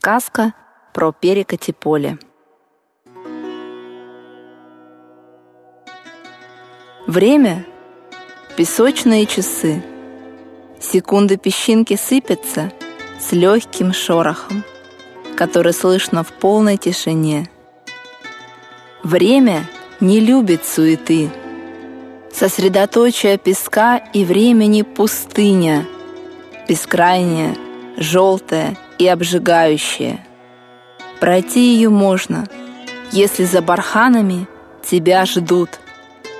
Сказка про перекати поле. Время — песочные часы. Секунды песчинки сыпятся с легким шорохом, который слышно в полной тишине. Время не любит суеты. Сосредоточие песка и времени пустыня, бескрайняя, желтая и обжигающая. Пройти ее можно, если за барханами тебя ждут,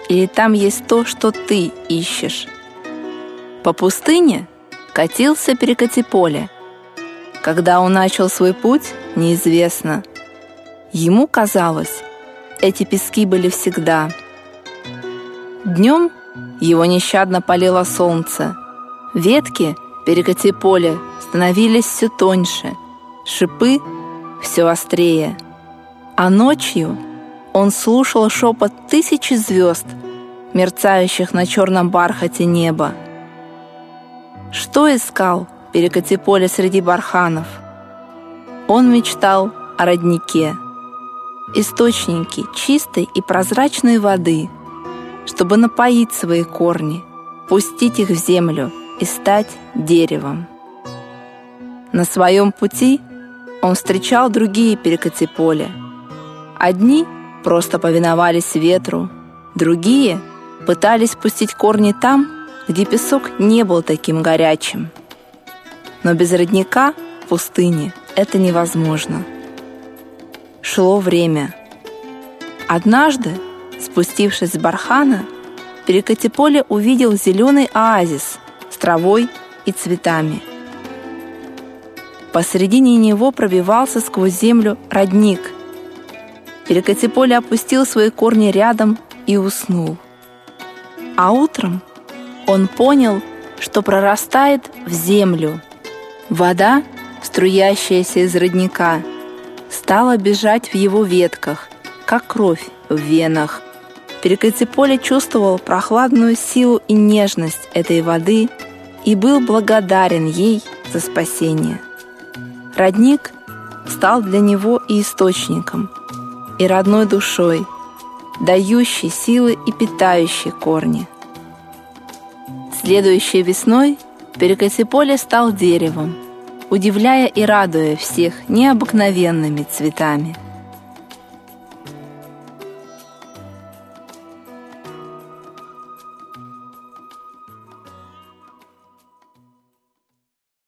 или там есть то, что ты ищешь. По пустыне катился перекати поле. Когда он начал свой путь, неизвестно. Ему казалось, эти пески были всегда. Днем его нещадно палило солнце. Ветки перекати поле становились все тоньше, шипы все острее. А ночью он слушал шепот тысячи звезд, мерцающих на черном бархате неба. Что искал перекати поле среди барханов? Он мечтал о роднике, источнике чистой и прозрачной воды, чтобы напоить свои корни, пустить их в землю и стать деревом. На своем пути он встречал другие перекати поля. Одни просто повиновались ветру, другие пытались пустить корни там, где песок не был таким горячим. Но без родника в пустыне это невозможно. Шло время. Однажды, спустившись с бархана, Перекати-поле увидел зеленый оазис травой и цветами – Посредине него пробивался сквозь землю родник. Перекати-поле опустил свои корни рядом и уснул. А утром он понял, что прорастает в землю. Вода, струящаяся из родника, стала бежать в его ветках, как кровь в венах. Перекати-поле чувствовал прохладную силу и нежность этой воды и был благодарен ей за спасение. Родник стал для него и источником, и родной душой, дающей силы и питающей корни. Следующей весной Перекати-поле стал деревом, удивляя и радуя всех необыкновенными цветами –